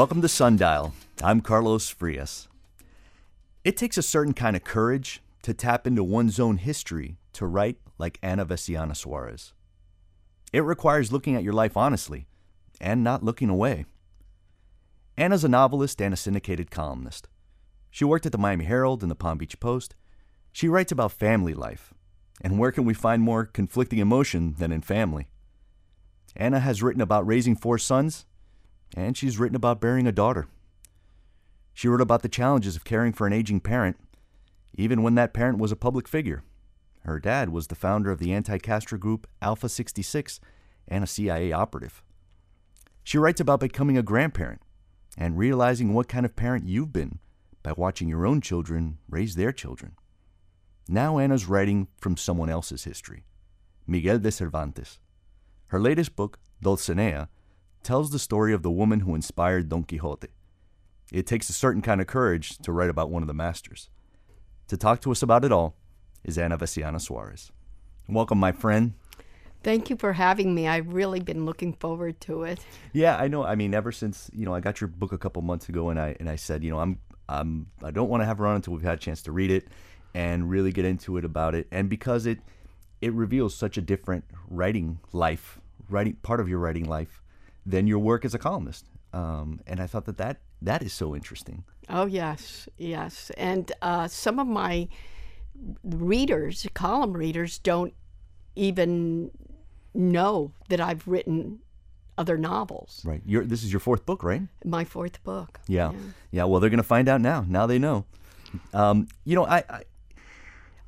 Welcome to Sundial. I'm Carlos Frías. It takes a certain kind of courage to tap into one's own history to write like Ana Veciana Suarez. It requires looking at your life honestly and not looking away. Ana's a novelist and a syndicated columnist. She worked at the Miami Herald and the Palm Beach Post. She writes about family life. And where can we find more conflicting emotion than in family? Ana has written about raising four sons, and she's written about bearing a daughter. She wrote about the challenges of caring for an aging parent, even when that parent was a public figure. Her dad was the founder of the anti Castro group Alpha 66 and a CIA operative. She writes about becoming a grandparent and realizing what kind of parent you've been by watching your own children raise their children. Now Ana's writing from someone else's history Miguel de Cervantes. Her latest book, Dulcinea, tells the story of the woman who inspired Don Quixote. It takes a certain kind of courage to write about one of the masters. To talk to us about it all is Ana Veciana Suarez. Welcome, my friend. Thank you for having me. I've really been looking forward to it. Yeah, I know. I mean, ever since you know, I got your book a couple months ago, and I and I said, you know, I'm I'm I don't want to have her on until we've had a chance to read it and really get into it about it, and because it it reveals such a different writing life, writing part of your writing life, than your work as a columnist. Um, and I thought that that that is so interesting. Oh yes, yes, and uh, some of my readers, column readers, don't even know that I've written other novels. Right. Your this is your fourth book, right? My fourth book. Yeah. Yeah. yeah well, they're going to find out now. Now they know. Um, you know, I, I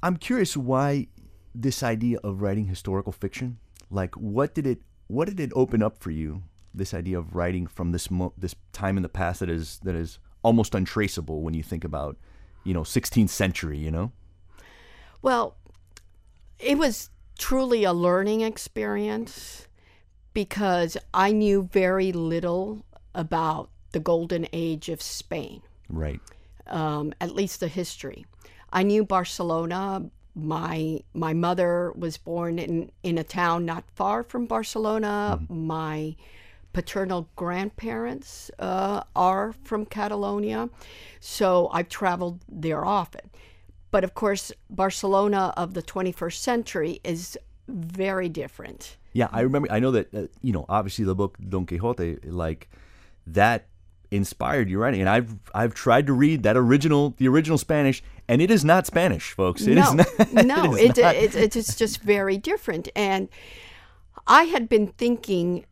I'm curious why this idea of writing historical fiction. Like, what did it what did it open up for you? This idea of writing from this mo- this time in the past that is that is almost untraceable when you think about, you know, 16th century. You know. Well, it was truly a learning experience because I knew very little about the golden age of Spain. Right. Um, at least the history. I knew Barcelona. My my mother was born in, in a town not far from Barcelona. Mm-hmm. My paternal grandparents uh, are from Catalonia, so I've traveled there often. But of course, Barcelona of the 21st century is very different. Yeah, I remember. I know that uh, you know. Obviously, the book Don Quixote, like that, inspired your writing. And I've I've tried to read that original, the original Spanish, and it is not Spanish, folks. It no, is not. no, it, it, it, it's just very different. And I had been thinking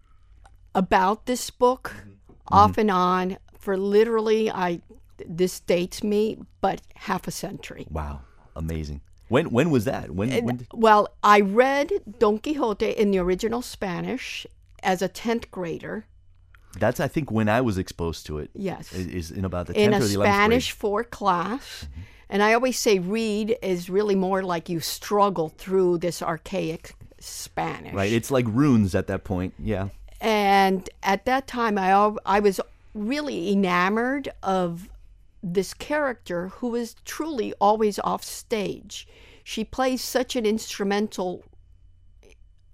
about this book mm-hmm. off and on for literally I this dates me, but half a century. Wow, amazing. When when was that? When, when did... Well, I read Don Quixote in the original Spanish as a tenth grader. That's I think when I was exposed to it. Yes, is, in about the 10th in tenth a Spanish grade. four class. Mm-hmm. And I always say read is really more like you struggle through this archaic Spanish. Right, it's like runes at that point. Yeah. And at that time, I I was really enamored of this character who is truly always off stage. She plays such an instrumental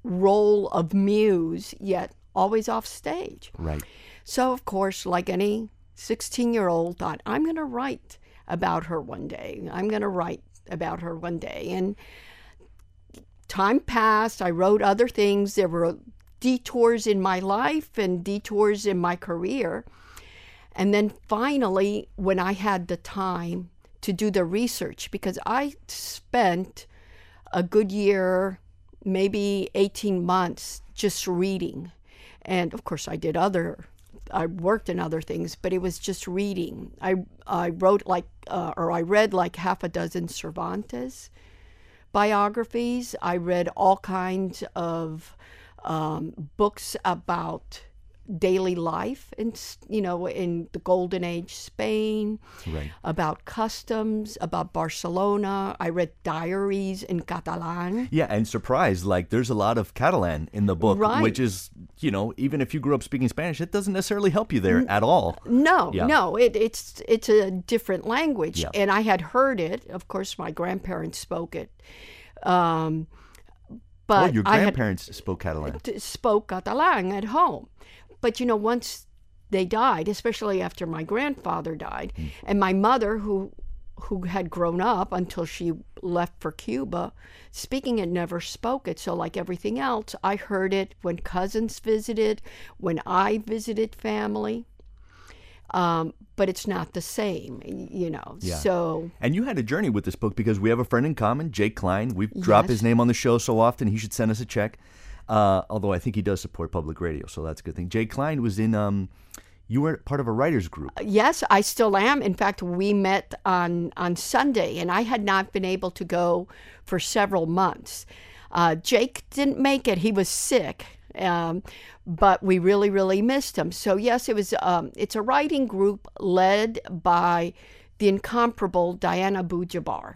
role of muse, yet always off stage. Right. So, of course, like any 16 year old, thought, I'm going to write about her one day. I'm going to write about her one day. And time passed. I wrote other things. There were detours in my life and detours in my career. And then finally, when I had the time to do the research, because I spent a good year, maybe 18 months, just reading. And of course, I did other, I worked in other things, but it was just reading. I, I wrote like, uh, or I read like half a dozen Cervantes biographies. I read all kinds of um, books about daily life in you know in the golden age Spain right. about customs about Barcelona I read diaries in Catalan yeah and surprise like there's a lot of Catalan in the book right. which is you know even if you grew up speaking Spanish it doesn't necessarily help you there at all no yeah. no it, it's it's a different language yeah. and I had heard it of course my grandparents spoke it um, but oh, your grandparents spoke Catalan. Spoke Catalan at home. But you know, once they died, especially after my grandfather died, hmm. and my mother, who who had grown up until she left for Cuba, speaking it, never spoke it. So, like everything else, I heard it when cousins visited, when I visited family. Um, but it's not the same, you know. Yeah. So, And you had a journey with this book because we have a friend in common, Jake Klein. We've dropped his name on the show so often, he should send us a check. Uh, although I think he does support public radio, so that's a good thing. Jake Klein was in, um, you were part of a writer's group. yes, I still am. In fact, we met on on Sunday, and I had not been able to go for several months. Uh, Jake didn't make it; he was sick, um, but we really, really missed him. So yes, it was. Um, it's a writing group led by the incomparable Diana Abu-Jaber.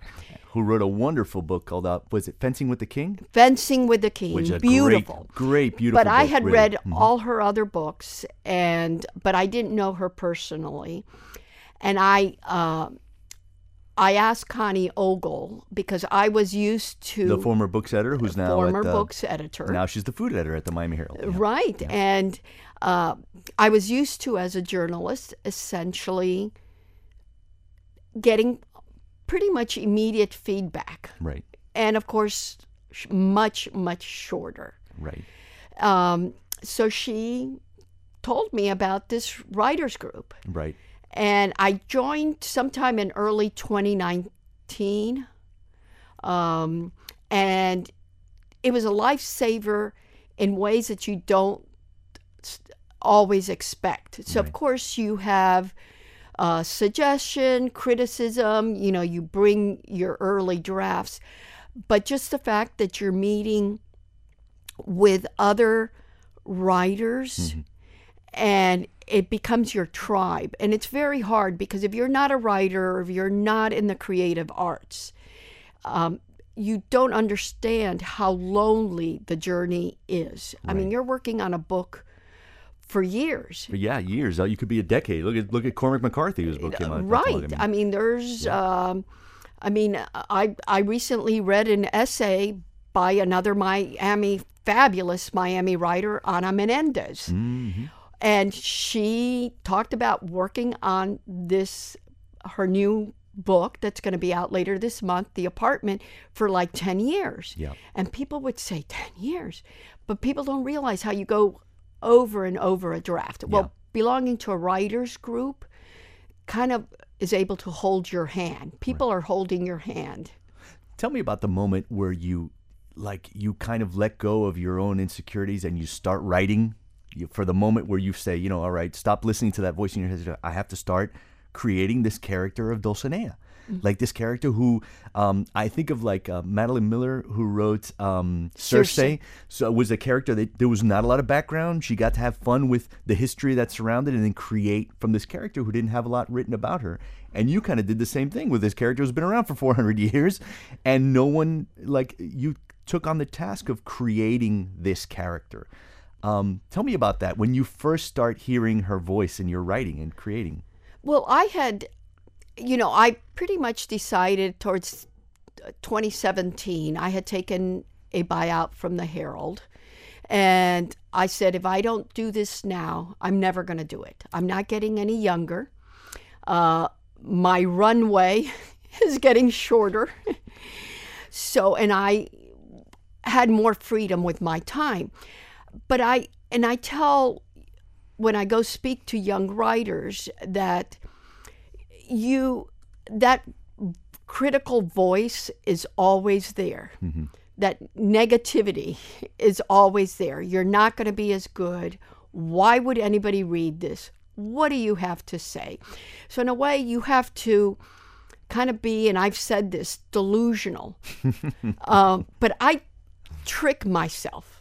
Who wrote a wonderful book called uh, was it Fencing with the King? Fencing with the King, Which beautiful. great, great, beautiful. but I had really. read Mhm. all her other books, and but I didn't know her personally, and I uh, I asked Connie Ogle because I was used to the former books editor, who's now former the, books editor, Now she's the food editor at the Miami Herald. Yeah. right? And uh, I was used to as a journalist, essentially getting pretty much immediate feedback, Right, and of course, much much shorter. right. Um, so she told me about this writers group, Right. And I joined sometime in early 2019. Um, and it was a lifesaver in ways that you don't always expect. So, of course, you have uh, suggestion, criticism, you know, you bring your early drafts, but just the fact that you're meeting with other writers and it becomes your tribe. And it's very hard because if you're not a writer or if you're not in the creative arts, um, you don't understand how lonely the journey is. I mean, you're working on a book for years. Yeah, years. Uh, You could be a decade. Look at look at Cormac McCarthy, whose book came out. not too long Right. I mean, there's, um, I mean, I I recently read an essay by another Miami fabulous Miami writer, Ana Menendez, Mm-hmm. And she talked about working on this her new book that's going to be out later this month, The Apartment, for like ten years. Yeah. And people would say ten years, but people don't realize how you go over and over a draft. Well, belonging to a writers group kind of is able to hold your hand. People are holding your hand. Tell me about the moment where you, like, you kind of let go of your own insecurities and you start writing. You, for the moment where you say, you know, all right, stop listening to that voice in your head. I have to start creating this character of Dulcinea, like this character who um, I think of like uh, Madeline Miller, who wrote um, Circe. Circe. So it was a character that there was not a lot of background. She got to have fun with the history that surrounded, and then create from this character who didn't have a lot written about her. And you kind of did the same thing with this character who's been around for 400 years, and no one like you took on the task of creating this character. Um, tell me about that when you first start hearing her voice in your writing and creating. Well, I had, you know, I pretty much decided towards uh, 2017, I had taken a buyout from the Herald. And I said, if I don't do this now, I'm never going to do it. I'm not getting any younger. Uh, my runway is getting shorter. so, and I had more freedom with my time. But I, and I tell when I go speak to young writers that you that critical voice is always there. That negativity is always there. You're not going to be as good. Why would anybody read this? What do you have to say? So in a way, you have to kind of be, and I've said this, delusional. um, but I trick myself.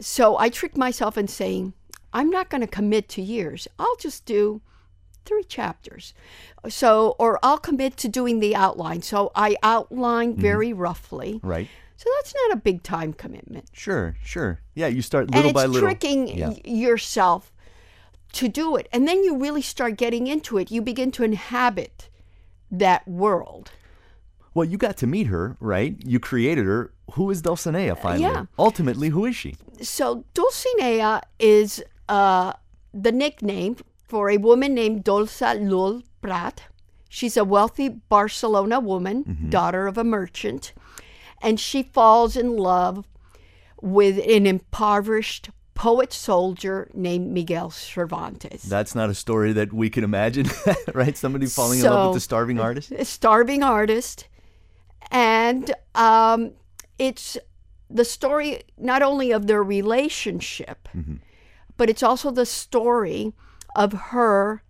So I trick myself in saying, I'm not going to commit to years. I'll just do three chapters. So, or I'll commit to doing the outline. So I outline mm-hmm. very roughly. Right. So that's not a big time commitment. Sure. Sure. Yeah. You start little by little. tricking Yeah. yourself to do it. And then you really start getting into it. You begin to inhabit that world. Well, you got to meet her, right? You created her. Who is Dulcinea finally? yeah. Ultimately, who is she? So Dulcinea is uh, the nickname for a woman named Dolça Llull Prat. She's a wealthy Barcelona woman, daughter of a merchant, and she falls in love with an impoverished poet soldier named Miguel Cervantes. That's not a story that we can imagine, right? Somebody falling in love with a starving artist. a starving artist, and um, it's the story not only of their relationship, but it's also the story of her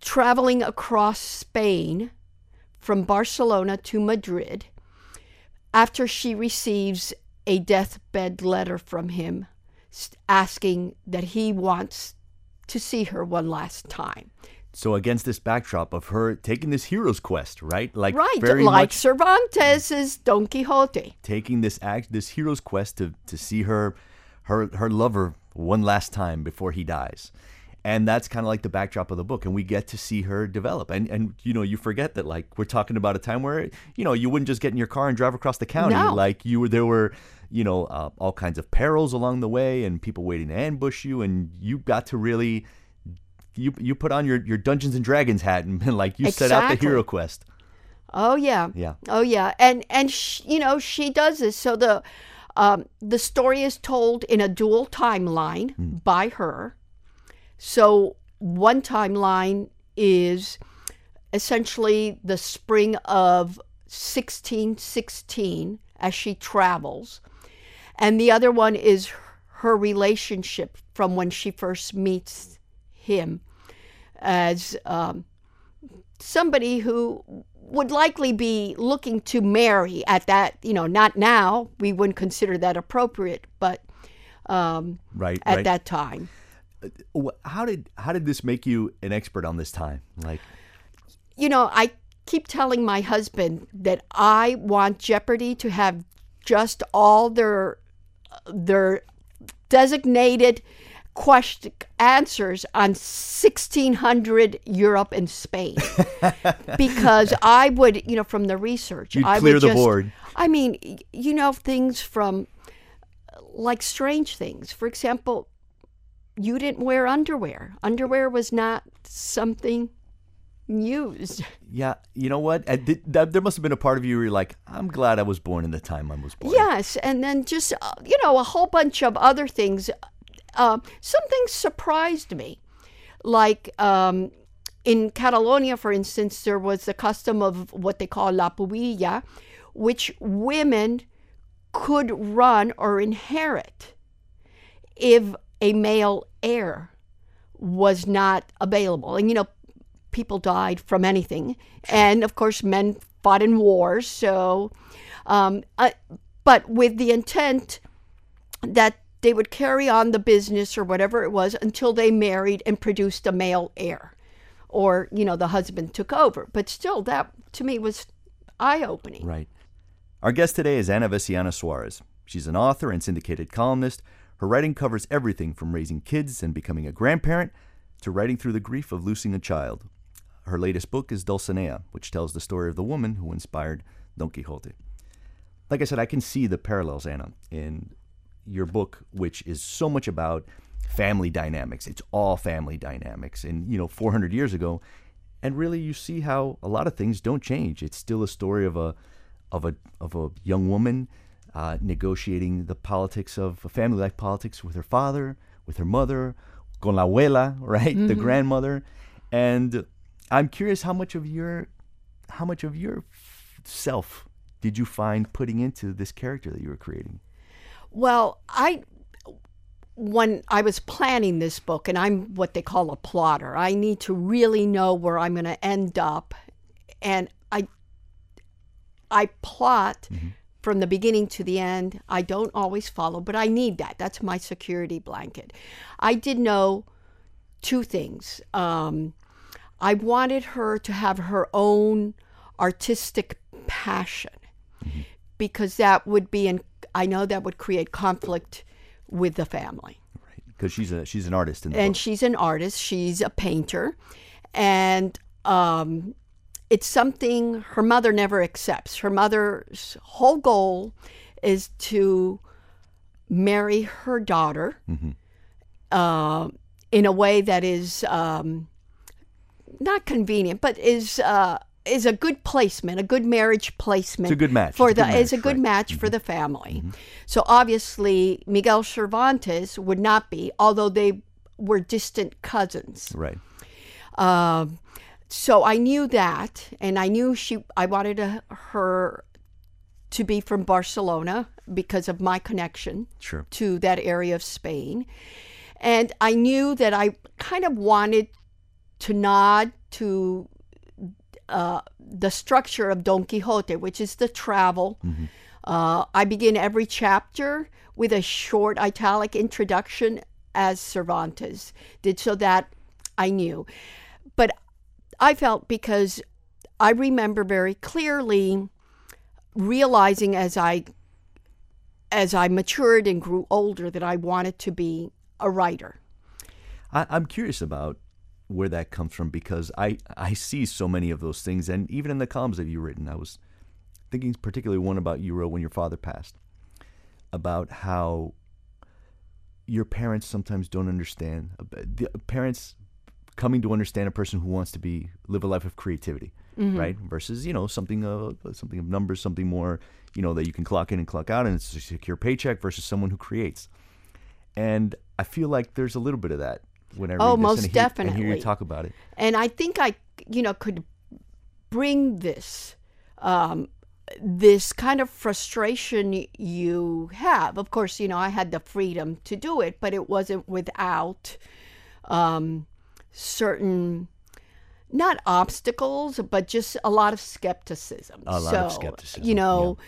traveling across Spain from Barcelona to Madrid after she receives a deathbed letter from him asking that he wants to see her one last time. So against this backdrop of her taking this hero's quest, right? Like Right, very like much Cervantes' Don Quixote. taking this act, this hero's quest to to see her, her her lover one last time before he dies, and that's kind of like the backdrop of the book, and we get to see her develop, and and you know you forget that like we're talking about a time where you know you wouldn't just get in your car and drive across the county, No. like you were there were you know uh, all kinds of perils along the way and people waiting to ambush you, and you got to really. You, you put on your, your Dungeons and Dragons hat and like you set out the hero quest. Oh yeah. Yeah. Oh yeah. And and sh- you know she does this. So the um, the story is told in a dual timeline by her. So one timeline is essentially the spring of 1616 as she travels, and the other one is her relationship from when she first meets him as um, somebody who would likely be looking to marry at that, you know, not now, we wouldn't consider that appropriate, but um, Right. at right. that time. How did how did this make you an expert on this time? Like, You know, I keep telling my husband that I want Jeopardy to have just all their their designated question answers on 1600 Europe and Spain because I would, you know, from the research, You'd I clear would the just, board. I mean, you know, things from like strange things. For example, you didn't wear underwear. Underwear was not something used. yeah, you know what? I did, that, there must have been a part of you where you're like, I'm glad I was born in the time I was born. Yes, and then just uh, you know a whole bunch of other things. Uh, some things surprised me, like um, in Catalonia, for instance, there was the custom of what they call la pubilla, which women could run or inherit if a male heir was not available. And you know, people died from anything, and of course, men fought in wars. So, um, uh, but with the intent that they would carry on the business or whatever it was until they married and produced a male heir, or you know, the husband took over. But still, that to me was eye-opening. Right. Our guest today is Ana Veciana Suarez. She's an author and syndicated columnist. Her writing covers everything from raising kids and becoming a grandparent to writing through the grief of losing a child. Her latest book is Dulcinea, which tells the story of the woman who inspired Don Quixote. Like I said, I can see the parallels, Ana, in your book, which is so much about family dynamics. It's all family dynamics. And, you know, 400 years ago, and really you see how a lot of things don't change. It's still a story of a of a of a young woman uh, negotiating the politics of family life politics with her father, with her mother, con la abuela, right, the grandmother, and I'm curious how much of your how much of your self did you find putting into this character that you were creating? Well, I when I was planning this book, and I'm what they call a plotter, I need to really know where I'm going to end up, and I I plot from the beginning to the end. I don't always follow, but I need that. That's my security blanket. I did know two things. Um, I wanted her to have her own artistic passion because that would be in I know that would create conflict with the family. Right, because she's a she's an artist in the And book. she's an artist, she's a painter, and um, it's something her mother never accepts. Her mother's whole goal is to marry her daughter uh, in a way that is um, not convenient, but is uh, is a good placement, a good marriage placement. It's a good match. for a the. good It's a match, good right. Mm-hmm. match for the family. So obviously, Miguel Cervantes would not be, although they were distant cousins. Right. Um, so I knew that, and I knew she. I wanted a, her to be from Barcelona because of my connection Sure. to that area of Spain, and I knew that I kind of wanted to nod to uh, the structure of Don Quixote, which is the travel. Uh, I begin every chapter with a short italic introduction as Cervantes did, so that I knew. But I felt because I remember very clearly realizing as I as I matured and grew older that I wanted to be a writer. I, I'm curious about where that comes from because I, I see so many of those things, and even in the columns that you've written, I was thinking particularly one about you wrote when your father passed, about how your parents sometimes don't understand the parents coming to understand a person who wants to be live a life of creativity, mm-hmm. right? Versus you know something of something of numbers, something more you know that you can clock in and clock out, and it's a secure paycheck versus someone who creates. And I feel like there's a little bit of that when I read Oh, most and, hear, and hear definitely. you talk about it. and I think I, you know, could bring this, um, this kind of frustration you have. Of course, you know, I had the freedom to do it, but it wasn't without um, certain, not obstacles, but just a lot of skepticism. A lot so, of skepticism, You know.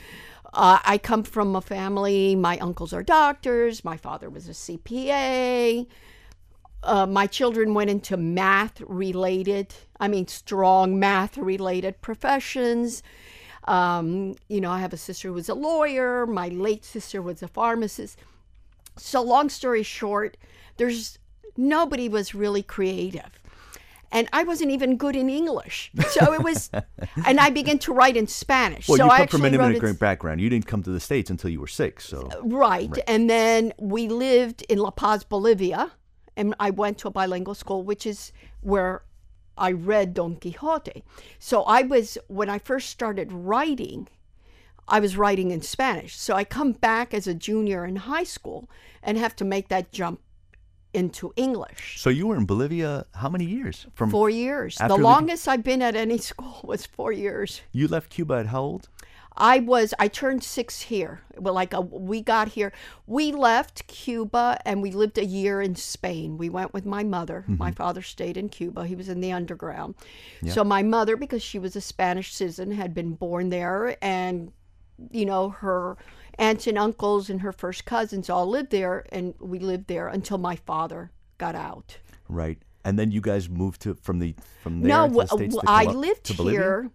Uh, I come from a family. My uncles are doctors. My father was a CPA uh, my children went into math related, I mean, strong math related professions. Um, you know, I have a sister who was a lawyer, my late sister was a pharmacist. So, long story short, there's nobody was really creative. And I wasn't even good in English. So it was, and I began to write in Spanish. Well, so you I come from an actually wrote it- immigrant background. You didn't come to the states until you were six, so Right. And then we lived in La Paz, Bolivia, and I went to a bilingual school, which is where I read Don Quixote. So I was, when I first started writing, I was writing in Spanish. So I come back as a junior in high school and have to make that jump into English. so you were in Bolivia how many years? From Four years. The longest I've been at any school was four years. you left Cuba at how old? I was I turned six here. Well, like a, we got here, we left Cuba and we lived a year in Spain. We went with my mother. My father stayed in Cuba. He was in the underground. So my mother, because she was a Spanish citizen, had been born there, and you know her aunts and uncles and her first cousins all lived there, and we lived there until my father got out. Right. And then you guys moved to from the from there No, to the states. I lived to here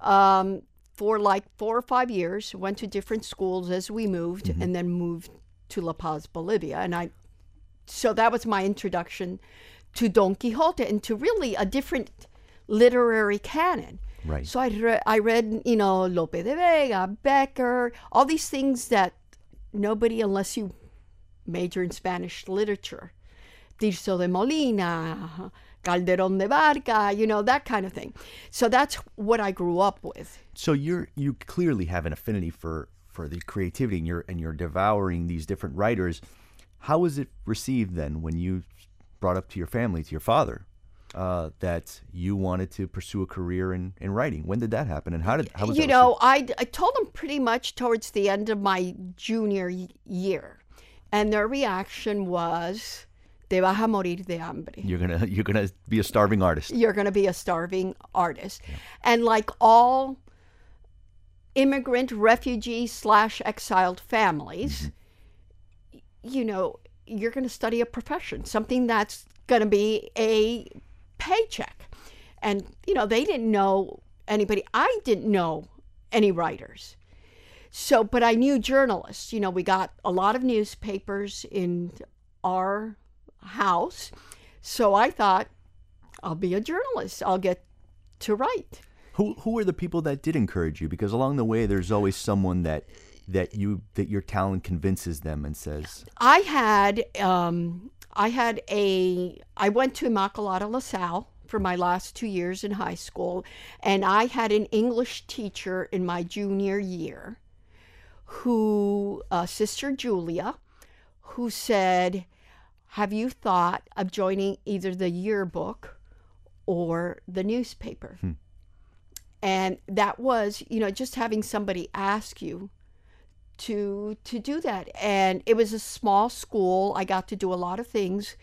um, for like four or five years. Went to different schools as we moved, Mm-hmm. and then moved to La Paz, Bolivia. And I, so that was my introduction to Don Quixote and to really a different literary canon. Right. So I re- I read you know Lope de Vega, Bécquer, all these things that nobody unless you major in Spanish literature, Tirso de Molina, Calderón de Barca, you know that kind of thing. So that's what I grew up with. So you're you clearly have an affinity for for the creativity, and you're and you're devouring these different writers. How was it received then when you brought up to your family, to your father, uh, that you wanted to pursue a career in, in writing? When did that happen, and how did how was that? you know, I, I told them pretty much towards the end of my junior y- year, and their reaction was, "Te vas a morir de hambre." You're gonna you're gonna be a starving artist. you're going to be a starving artist. And like all immigrant, refugee slash exiled families, mm-hmm. you know, you're going to study a profession, something that's going to be a paycheck. And, you know, they didn't know anybody. I didn't know any writers. So, but I knew journalists. You know, we got a lot of newspapers in our house. So I thought, I'll be a journalist. I'll get to write. Who who are the people that did encourage you? Because along the way, there's always someone that that you that your talent convinces them and says, I had um, I had a I went to Immaculata LaSalle for my last two years in high school, and I had an English teacher in my junior year who, uh, Sister Julia, who said, Have you thought of joining either the yearbook or the newspaper? And that was, you know, just having somebody ask you to to do that. And it was a small school. I got to do a lot of things.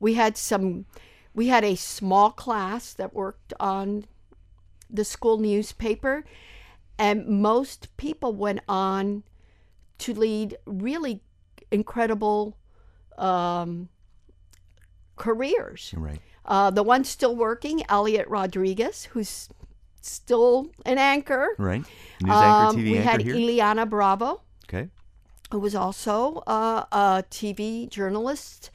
We had some we had a small class that worked on the school newspaper. And most people went on to lead really incredible um, careers Right. uh, the one still working elliot rodriguez who's still an anchor Right. News anchor, Um, TV we anchor had here. Ileana Bravo, okay. who was also uh, a TV journalist.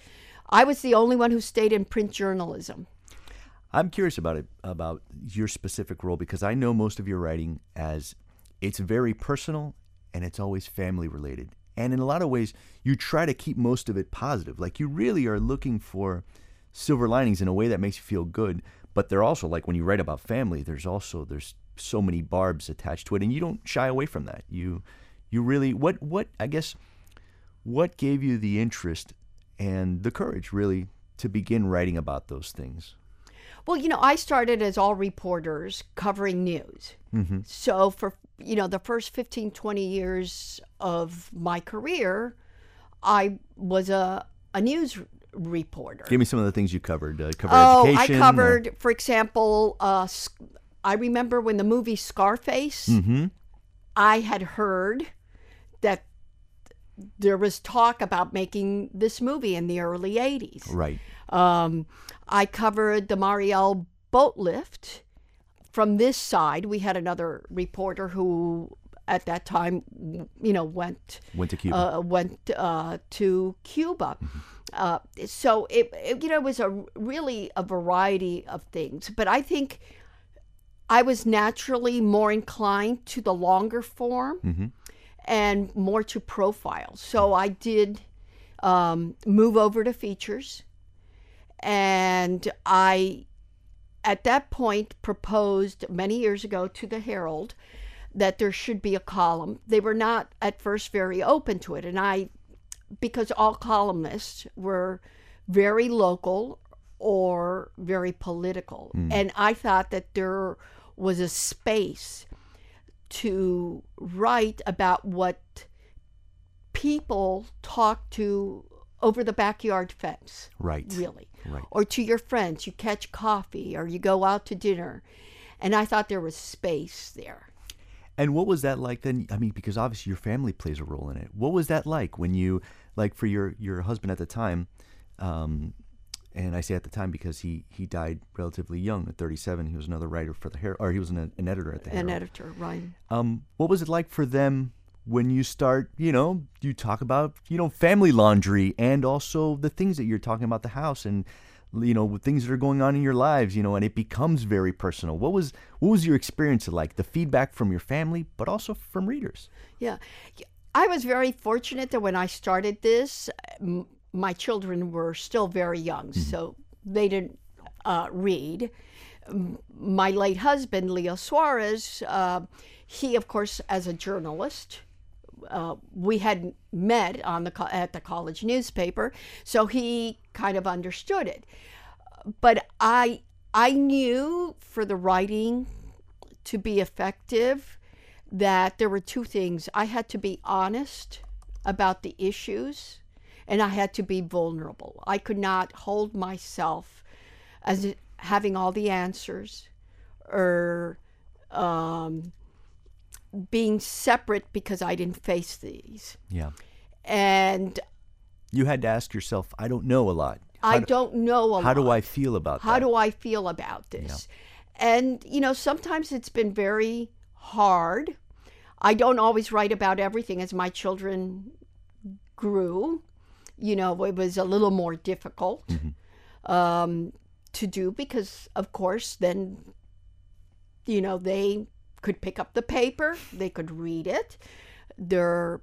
I was the only one who stayed in print journalism. I'm curious about it about your specific role because I know most of your writing as it's very personal and it's always family related. And in a lot of ways, you try to keep most of it positive. Like you really are looking for silver linings in a way that makes you feel good. But they're also like when you write about family, there's also there's so many barbs attached to it, and you don't shy away from that. You you really what what I guess what gave you the interest and the courage really to begin writing about those things. Well, you know, I started as all reporters covering news. Mm-hmm. So for, you know, the first 15, 20 years of my career, I was a, a news reporter. Give me some of the things you covered. Uh, cover Oh, I education. covered, for example, uh, I remember when the movie Scarface, mm-hmm. I had heard that there was talk about making this movie in the early 80s. Right. Um, I covered the Mariel boat lift. From this side, we had another reporter who, at that time, you know, went Went to Cuba. uh, went uh, to Cuba. Uh, so it, it, you know, it was a really a variety of things. But I think I was naturally more inclined to the longer form Mhm. and more to profile. So I did um, move over to features, and I, at that point, proposed many years ago to the Herald that there should be a column. They were not at first very open to it, and I, because all columnists were very local or very political, hmm. and I thought that there was a space to write about what people talk to over the backyard fence right. really Right. or to your friends you catch coffee or you go out to dinner and i thought there was space there And what was that like then? I mean, because obviously your family plays a role in it. What was that like when you, like, for your your husband at the time, um, and I say at the time because he he died relatively young at 37. He was another writer for the Herald, or he was an, an editor at the hair. an editor right Um, what was it like for them when you start, you know, you talk about, you know, family laundry and also the things that you're talking about the house and you know, things that are going on in your lives, you know, and it becomes very personal. What was what was your experience like? The feedback from your family, but also from readers. Yeah. I was very fortunate that when I started this, m- my children were still very young, so they didn't uh, read. My late husband, Leo Suarez, uh, he, of course, as a journalist, uh, we had met on the at the college newspaper, so he kind of understood it. But I I knew for the writing to be effective that there were two things. I had to be honest about the issues and I had to be vulnerable. I could not hold myself as having all the answers or um, being separate because I didn't face these. Yeah. And You had to ask yourself, I don't know a lot. How I do, don't know a lot. how do I feel about this? how that? do I feel about this? And, you know, sometimes it's been very hard. I don't always write about everything as my children grew. You know, it was a little more difficult um, to do because, of course, then, you know, they could pick up the paper, they could read it. Their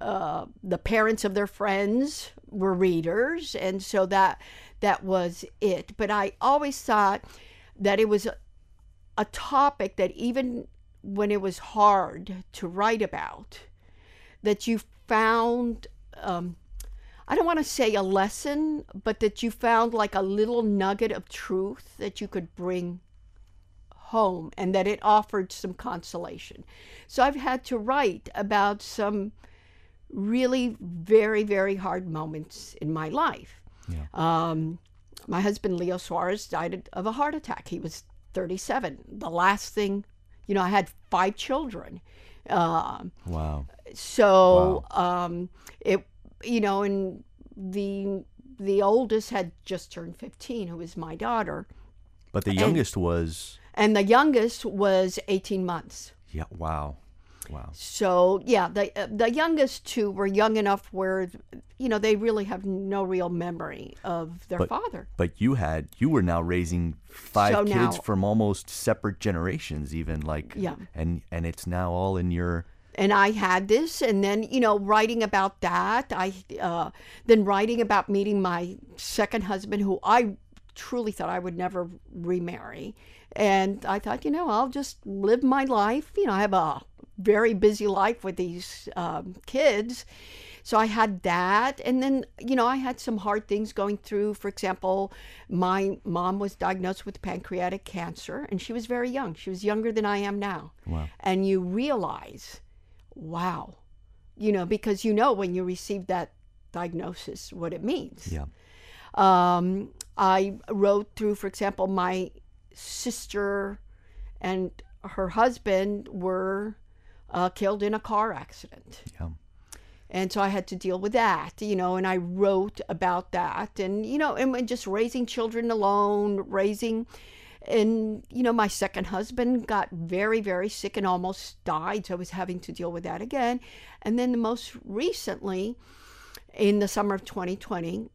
uh, the parents of their friends were readers, and so that that was it. But I always thought that it was a, a topic that even when it was hard to write about, that you found. Um, I don't want to say a lesson, but that you found like a little nugget of truth that you could bring home and that it offered some consolation. So I've had to write about some really very, very hard moments in my life. Yeah. Um, my husband, Leo Suarez, died of a heart attack. He was 37. The last thing, you know, I had five children. Um, Wow. so um, it, you know, and the the oldest had just turned 15, who was my daughter, But the youngest was and the youngest was 18 months. yeah. Wow. Wow. So yeah, the uh, the youngest two were young enough where, you know, they really have no real memory of their But- father. But you had you were now raising five So kids now- from almost separate generations, even like Yeah. and and it's now all in your and I had this, and then you know, writing about that. I uh, then writing about meeting my second husband, who I truly thought I would never remarry, and I thought, you know, I'll just live my life. You know, I have a very busy life with these um, kids. So I had that. And then, you know, I had some hard things going through. For example, my mom was diagnosed with pancreatic cancer and she was very young. She was younger than I am now. Wow. And you realize, wow, you know, because you know when you receive that diagnosis what it means. yeah. Um, I wrote through, for example, my sister and her husband were uh, killed in a car accident. Yeah. And so I had to deal with that, you know, and I wrote about that and, you know, and, and just raising children alone, raising, and, you know, my second husband got very, very sick and almost died. So I was having to deal with that again. And then the most recently, in the summer of 2020,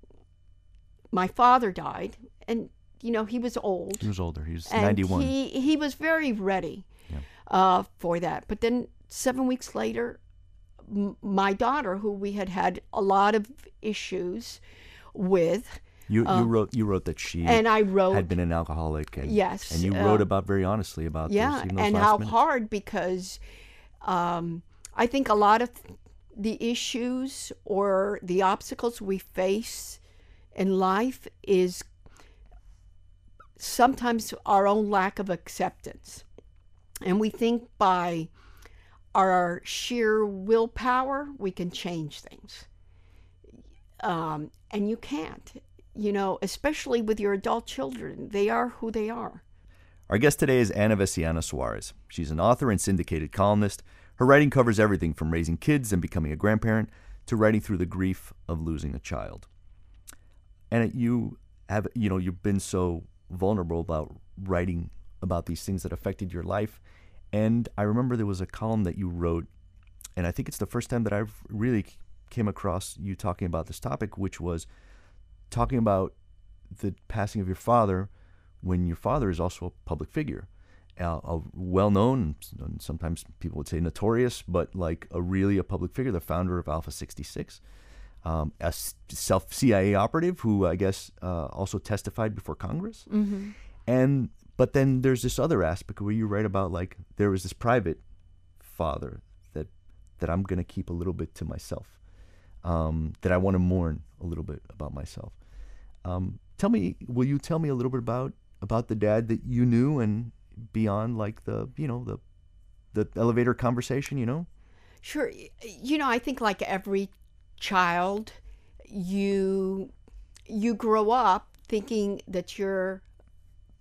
my father died. And, you know, he was old He was older. He was and 91. He he was very ready Yeah. uh, for that. But then seven weeks later, m- my daughter, who we had had a lot of issues with, you you wrote you wrote that she and I wrote had been an alcoholic and Yes, and you uh, wrote about very honestly about yeah, even and how minutes. hard because um, I think a lot of the issues or the obstacles we face in life is sometimes our own lack of acceptance. And we think by our sheer willpower, we can change things. Um, and you can't, you know, especially with your adult children. They are who they are. Our guest today is Ana Veciana Suarez. She's an author and syndicated columnist. Her writing covers everything from raising kids and becoming a grandparent to writing through the grief of losing a child. And you have, you know, you've been so vulnerable about writing about these things that affected your life. And I remember there was a column that you wrote, and I think it's the first time that I've really came across you talking about this topic, which was talking about the passing of your father when your father is also a public figure, a well-known, and sometimes people would say notorious, but like a really a public figure, the founder of Alpha 66, um, a self CIA operative who I guess uh, also testified before Congress, Mm-hmm. and but then there's this other aspect where you write about like there was this private father that that I'm gonna keep a little bit to myself, um, that I want to mourn a little bit about myself. Um, tell me, will you tell me a little bit about about the dad that you knew and beyond like the you know the the elevator conversation, you know? Sure. You know, I think like every child, you you grow up thinking that your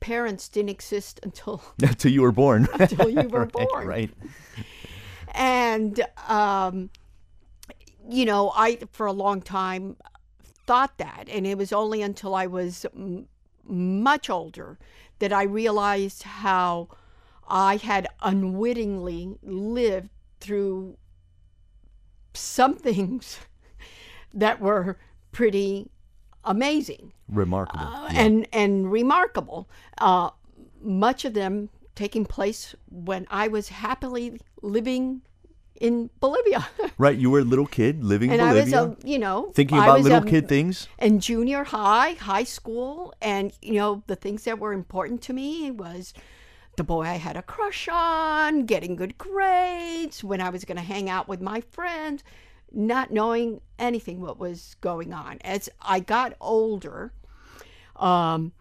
parents didn't exist until Until you were born. until you were right, born. Right. And um, you know, I for a long time thought that, and it was only until I was m- much older that I realized how I had unwittingly lived through some things that were pretty amazing Remarkable. uh, yeah. and and remarkable. Uh, much of them taking place when I was happily living in Bolivia. Right, you were a little kid living in and I was Bolivia, a, you know, thinking about little a- kid things. in junior high, high school, and you know the things that were important to me was the boy I had a crush on, getting good grades, when I was going to hang out with my friends, not knowing anything what was going on. As I got older, um,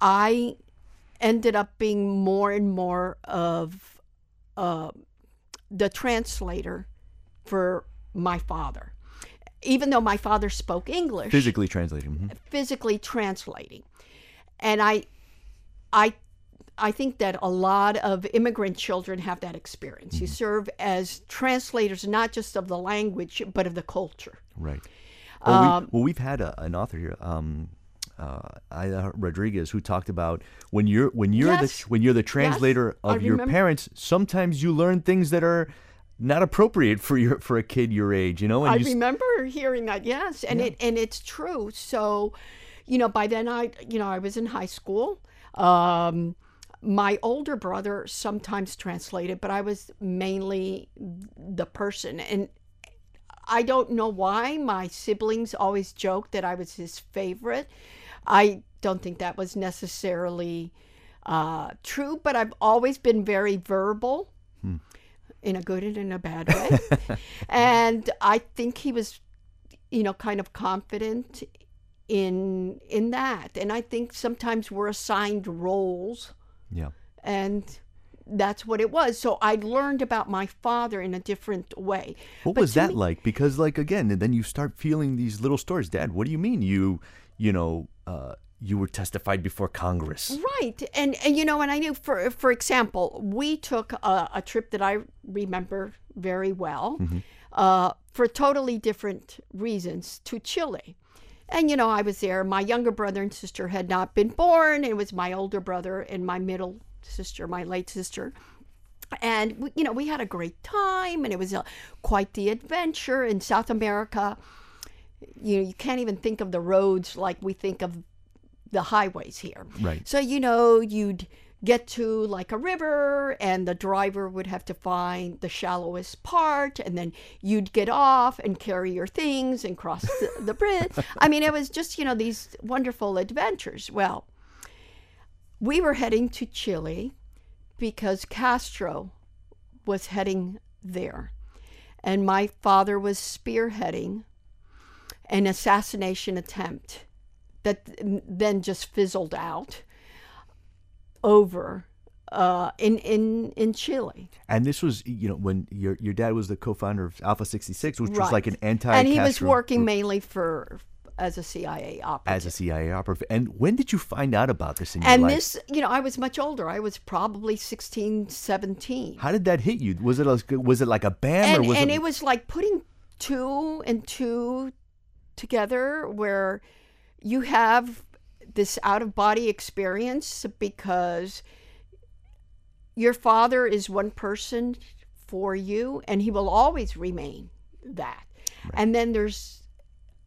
I ended up being more and more of uh, the translator for my father. Even though my father spoke English, Physically translating. mhm. physically translating. And I I I think that a lot of immigrant children have that experience. You serve as translators not just of the language but of the culture. Right. Well, Um, we, well we've had a, an author here, um, uh, Ida Rodriguez, who talked about when you're when you're Yes. the when you're the translator I of your remember. parents. Sometimes you learn things that are not appropriate for your for a kid your age. You know, and I you, remember hearing that, yes, and it and it's true. So, you know, by then I, you know, I was in high school. Um, my older brother sometimes translated, but I was mainly the person, and I don't know why my siblings always joked that I was his favorite. I don't think that was necessarily uh, true, but I've always been very verbal in a good and in a bad way. and I think he was, you know, kind of confident in in that. And I think sometimes we're assigned roles yeah. and that's what it was. So I learned about my father in a different way. What But was that me- like? Because like again, and then you start feeling these little stories. Dad, what do you mean you you know uh, you were testified before Congress? Right, and and you know, and I knew for for example, we took a, a trip that I remember very well, uh, for totally different reasons to Chile, and you know, I was there. My younger brother and sister had not been born. It was my older brother and my middle sister, my late sister. And we, you know, we had a great time, and it was a, quite the adventure in South America. You know, you can't even think of the roads like we think of the highways here. Right. So, you know, you'd get to like a river and the driver would have to find the shallowest part and then you'd get off and carry your things and cross the, the bridge. I mean, it was just, you know, these wonderful adventures. Well, we were heading to Chile because Castro was heading there. And my father was spearheading an assassination attempt that then just fizzled out over uh, in in in Chile. And this was you know when your your dad was the co-founder of Alpha 66, which was like an anti and he was working mainly for as a CIA operative. as a CIA operative. And when did you find out about this in your and life? this, you know, I was much older. I was probably 16, 17. How did that hit you? Was it like, was it like a bam and or was and it, it was like putting two and two together where you have this out of body experience because your father is one person for you and he will always remain that and then there's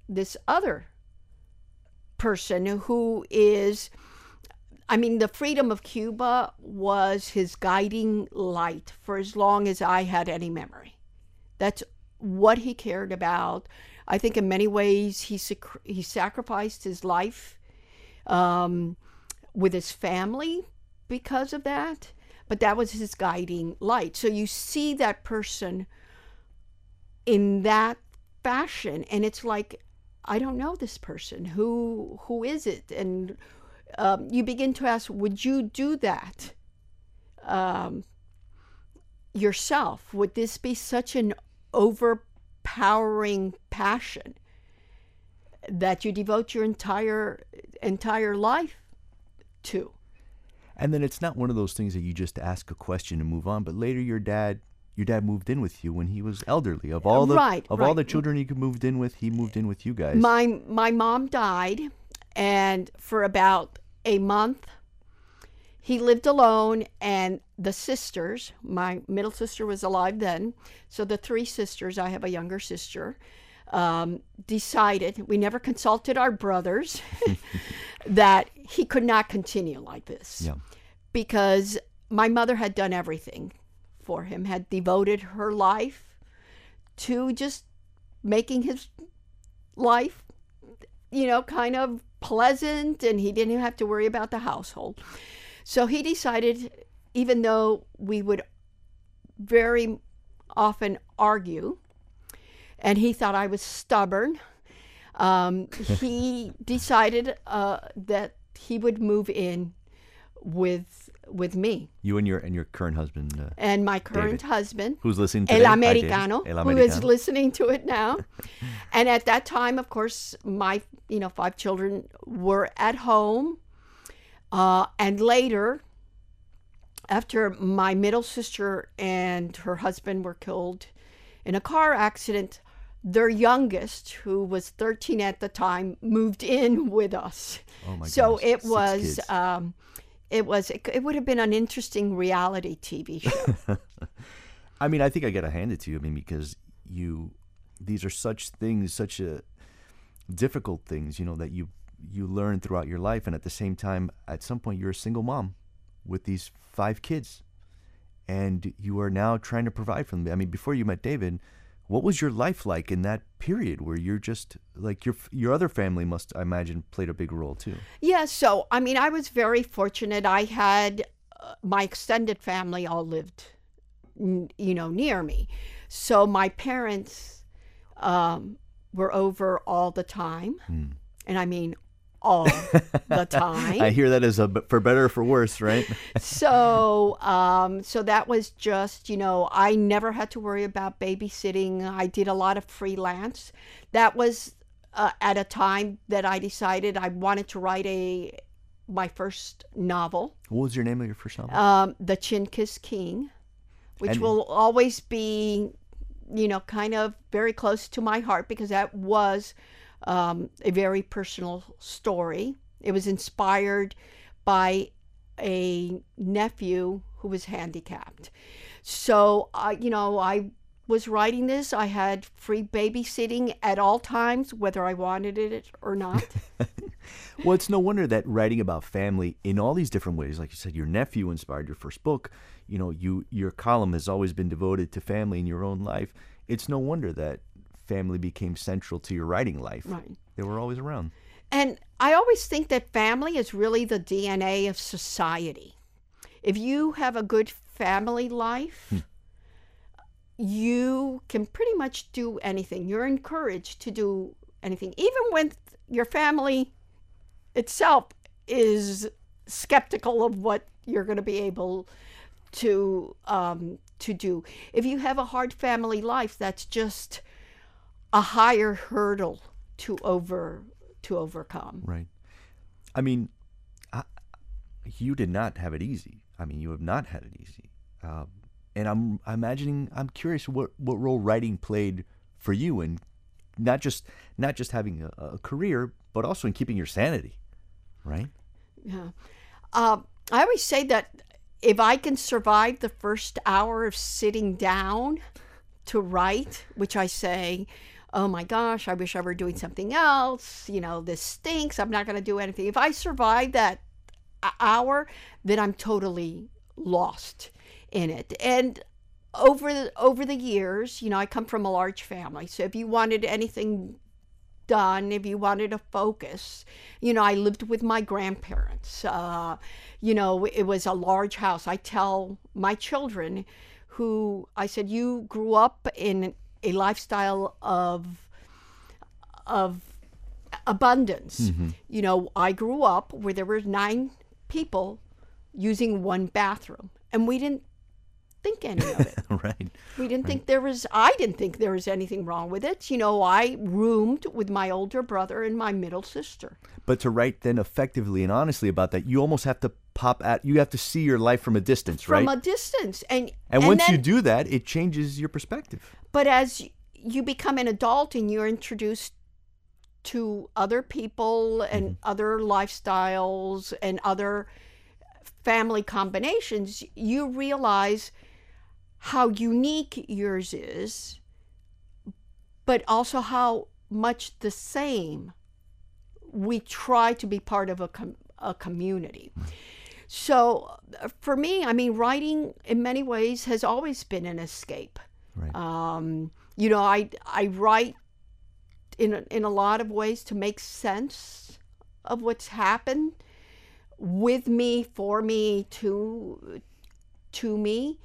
this other person who is I mean, the freedom of Cuba was his guiding light for as long as I had any memory. That's what he cared about. I think in many ways he sac- he sacrificed his life um, with his family because of that. But that was his guiding light. So you see that person in that fashion, and it's like, I don't know this person. Who who is it? And um, you begin to ask, would you do that um, yourself? Would this be such an overpowering passion that you devote your entire entire life to? and then it's not one of those things that you just ask a question and move on. But later, your dad, your dad moved in with you when he was elderly. Of all the Right, of all the children he moved in with, he moved in with you guys. My my mom died, and for about a month, he lived alone. And the sisters, my middle sister was alive then, so the three sisters. I have a younger sister. Um, decided we never consulted our brothers that he could not continue like this yeah. because my mother had done everything for him, had devoted her life to just making his life, you know, kind of pleasant and he didn't have to worry about the household. So he decided, even though we would very often argue, and he thought I was stubborn, um, he decided uh, that he would move in with with me You and your and your current husband, uh, and my current David. husband. who's listening today. El Hi, David. Americano, who is listening to it now. and at that time, of course, my you know five children were at home, uh, and later, after my middle sister and her husband were killed in a car accident, their youngest, who was 13 at the time, moved in with us. Oh my so goodness, it was. Um, it was. It, it would have been an interesting reality TV show. I mean, I think I got to hand it to you. I mean, because you, these are such things, such a difficult things, you know, that you you learn throughout your life, and at the same time, at some point, you're a single mom with these five kids, and you are now trying to provide for them. I mean, before you met David, what was your life like in that period where you're just like your your other family must, I imagine, played a big role too. Yeah, so I mean, I was very fortunate. I had uh, my extended family all lived, n- you know, near me. So my parents um, were over all the time. And I mean, all the time. I hear that as a for better or for worse, right? so um, so that was just you know i never had to worry about babysitting i did a lot of freelance that was uh, at a time that i decided i wanted to write a my first novel what was your name of your first novel? um, the chin kiss king which And- will always be you know kind of very close to my heart because that was um, a very personal story it was inspired by a nephew who was handicapped so uh, you know i was writing this i had free babysitting at all times whether i wanted it or not Well, it's no wonder that writing about family in all these different ways, like you said, your nephew inspired your first book. You know, you your column has always been devoted to family in your own life. It's no wonder that family became central to your writing life. Right. They were always around. And I always think that family is really the DNA of society. If you have a good family life, you can pretty much do anything. You're encouraged to do anything, even when your family itself is skeptical of what you're going to be able to um, to do. If you have a hard family life, that's just a higher hurdle to over to overcome. Right. I mean, I, you did not have it easy. I mean, you have not had it easy. Um, and I'm imagining, I'm curious what, what role writing played for you in not just not just having a, a career, but also in keeping your sanity. Right. Yeah. Um, I always say that if I can survive the first hour of sitting down to write, which I say, oh my gosh, I wish I were doing something else. You know, this stinks. I'm not going to do anything. If I survive that hour, then I'm totally lost in it. And over the, over the years, you know, I come from a large family. So if you wanted anything done if you wanted to focus. You know, I lived with my grandparents. Uh, you know, it was a large house. I tell my children who I said, You grew up in a lifestyle of of abundance. Mm-hmm. You know, I grew up where there were nine people using one bathroom and we didn't think any of it. right. We didn't think there was, I didn't think there was anything wrong with it. You know, I roomed with my older brother and my middle sister. But to write then effectively and honestly about that, you almost have to pop at. You have to see your life from a distance, From right? a distance. And, and once you do that, it changes your perspective. But as you become an adult and you're introduced to other people and other lifestyles and other family combinations, you realize how unique yours is, but also how much the same we try to be part of a, com- a community. So uh, for me, I mean, writing in many ways has always been an escape. Right. Um, you know, I I write in a, in a lot of ways to make sense of what's happened with me, for me, to to me,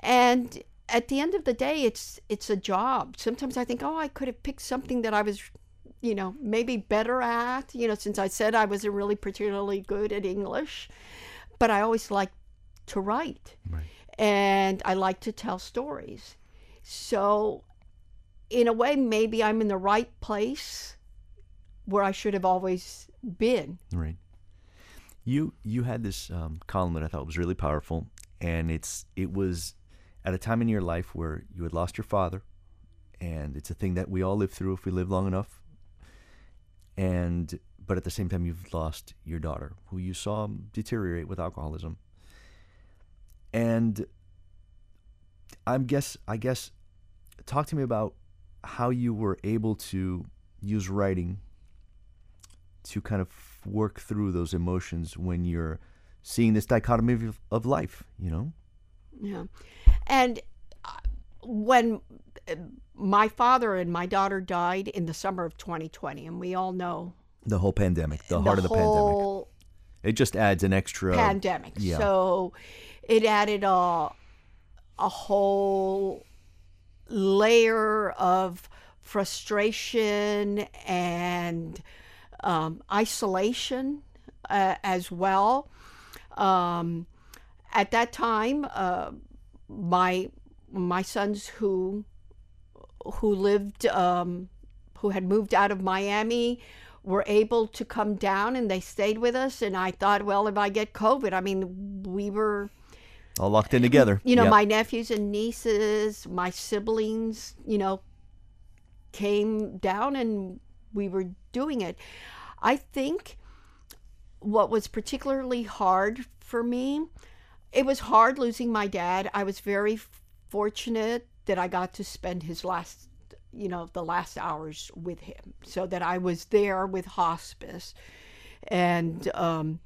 and at the end of the day, it's it's a job. Sometimes I think, oh, I could have picked something that I was, you know, maybe better at. You know, since I said I wasn't really particularly good at English, but I always liked to write, Right. and I like to tell stories. So, in a way, maybe I'm in the right place where I should have always been. Right. You you had this um, column that I thought was really powerful, and it's it was at a time in your life where you had lost your father, and it's a thing that we all live through if we live long enough. And but at the same time, you've lost your daughter, who you saw deteriorate with alcoholism. And I'm guess I guess talk to me about how you were able to use writing to kind of work through those emotions when you're seeing this dichotomy of, of life, you know? Yeah. And uh, when uh, my father and my daughter died in the summer of 2020, and we all know The whole pandemic, the heart of the pandemic. It just adds an extra pandemic. yeah. So it added a a whole layer of frustration and um, isolation uh, as well. Um, at that time, uh, my my sons who who lived um, who had moved out of Miami were able to come down and they stayed with us. And I thought, well, if I get COVID, I mean, we were all locked in together. you know, Yep. my nephews and nieces, my siblings, you know, came down and we were doing it. I think what was particularly hard for me, it was hard losing my dad. I was very fortunate that I got to spend his last, you know, the last hours with him so that I was there with hospice. And, um,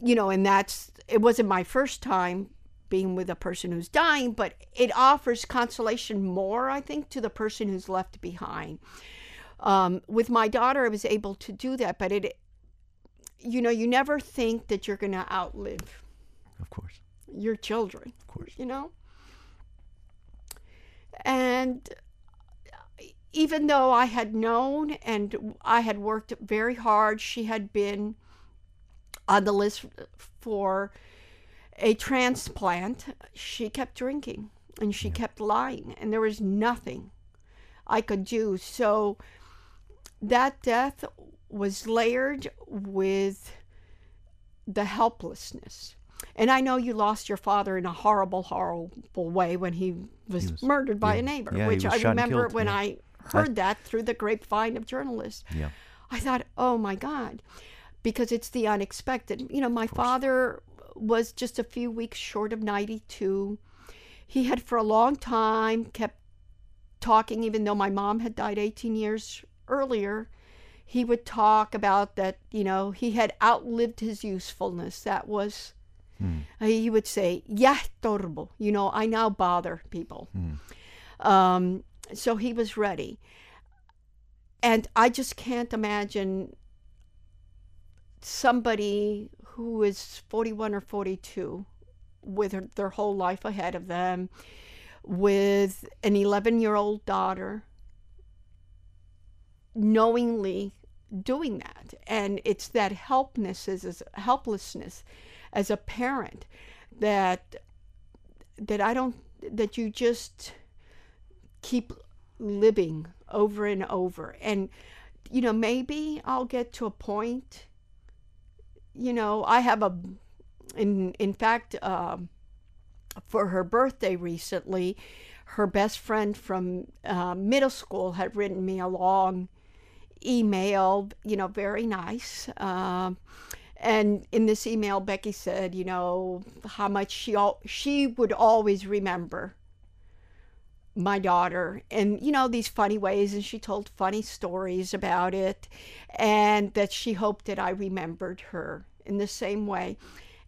you know, and that's, it wasn't my first time being with a person who's dying, but it offers consolation more, I think, to the person who's left behind. Um, with my daughter, I was able to do that, but it, you know, you never think that you're going to outlive Of course. your children, Of course. you know? And even though I had known and I had worked very hard, she had been on the list for a transplant. She kept drinking and she kept lying, and there was nothing I could do. So that death was layered with the helplessness. And I know you lost your father in a horrible, horrible way when he was, was- murdered by yeah. a neighbor, Yeah, which I remember when yeah. I heard that through the grapevine of journalists. Yeah. I thought, oh my God, because it's the unexpected. You know, my father was just a few weeks short of 92. He had for a long time kept talking, even though my mom had died 18 years earlier. He would talk about that, you know, he had outlived his usefulness. That was, he would say, yeah, torbo, you know, I now bother people. Um, so he was ready. And I just can't imagine somebody who is 41 or 42 with their whole life ahead of them, with an 11 year old daughter, knowingly doing that. And it's that helplessness as, helplessness as a parent that that I don't that you just keep living over and over and you know maybe I'll get to a point you know I have a in in fact um, for her birthday recently her best friend from uh, middle school had written me a long email you know very nice um, and in this email becky said you know how much she al- she would always remember my daughter and you know these funny ways and she told funny stories about it and that she hoped that i remembered her in the same way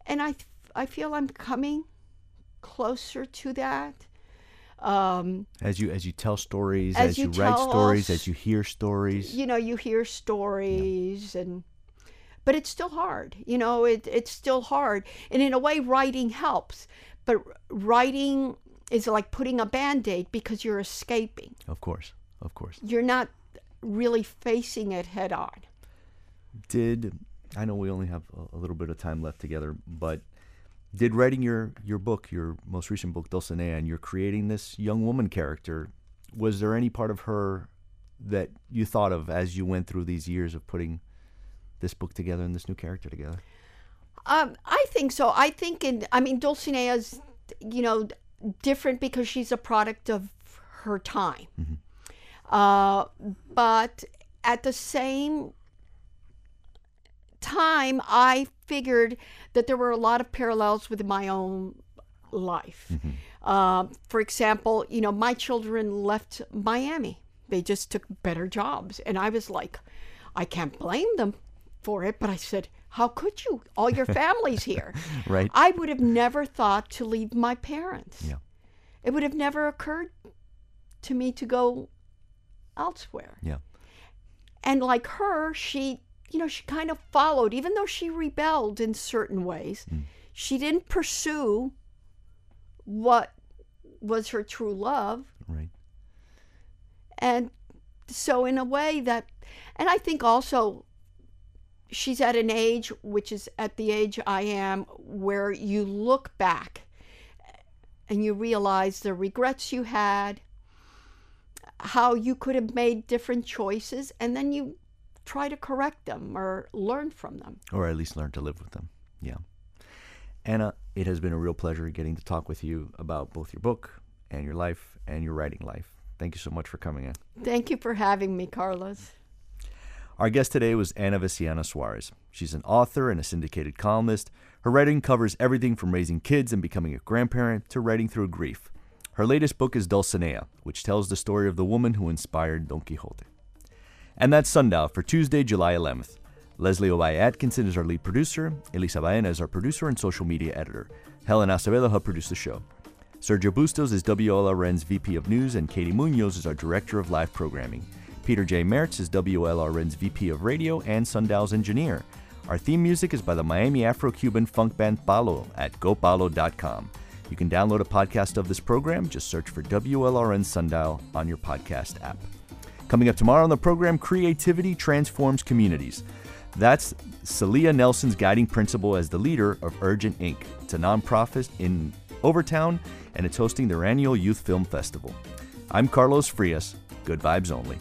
and i i feel i'm coming closer to that Um, As you as you tell stories, As as, you you, write stories, us- as you hear stories. you know, you hear stories and but it's still hard. You know, it it's still hard. And in a way writing helps. But writing is like putting a band-aid because you're escaping. Of course, of course. You're not really facing it head on. Did I know we only have a, a little bit of time left together, but did writing your your book, your most recent book, Dulcinea, and you're creating this young woman character, was there any part of her that you thought of as you went through these years of putting this book together and this new character together? Um, I think so. I think in I mean Dulcinea's you know different because she's a product of her time. Uh, but at the same time, I figured that there were a lot of parallels with my own life. Uh, for example, you know, my children left Miami. They just took better jobs. And I was like, I can't blame them for it. But I said, How could you? All your family's here. Right. I would have never thought to leave my parents. Yeah. It would have never occurred to me to go elsewhere. Yeah. And like her, she, you know, she kind of followed, even though she rebelled in certain ways, hmm. she didn't pursue what was her true love. Right. And so, in a way, that, and I think also she's at an age, which is at the age I am, where you look back and you realize the regrets you had, how you could have made different choices, and then you try to correct them or learn from them. Or at least learn to live with them. Yeah. Ana, it has been a real pleasure getting to talk with you about both your book and your life and your writing life. Thank you so much for coming in. Thank you for having me, Carlos. Our guest today was Ana Veciana Suarez. She's an author and a syndicated columnist. Her writing covers everything from raising kids and becoming a grandparent to writing through grief. Her latest book is Dulcinea, which tells the story of the woman who inspired Don Quixote. And that's Sundial for Tuesday, July 11th. Leslie Ovalle Atkinson is our lead producer. Elisa Baena is our producer and social media editor. Helen Acevedo helped produce the show. Sergio Bustos is WLRN's VP of News, and Katie Munoz is our Director of Live Programming. Peter J. Mertz is WLRN's VP of Radio and Sundial's engineer. Our theme music is by the Miami Afro Cuban funk band Palo at gopalo.com. You can download a podcast of this program. Just search for WLRN Sundial on your podcast app. Coming up tomorrow on the program, Creativity Transforms Communities. That's Celia Nelson's guiding principle as the leader of Urgent Inc. It's a nonprofit in Overtown, and it's hosting their annual Youth Film Festival. I'm Carlos Frías. Good vibes only.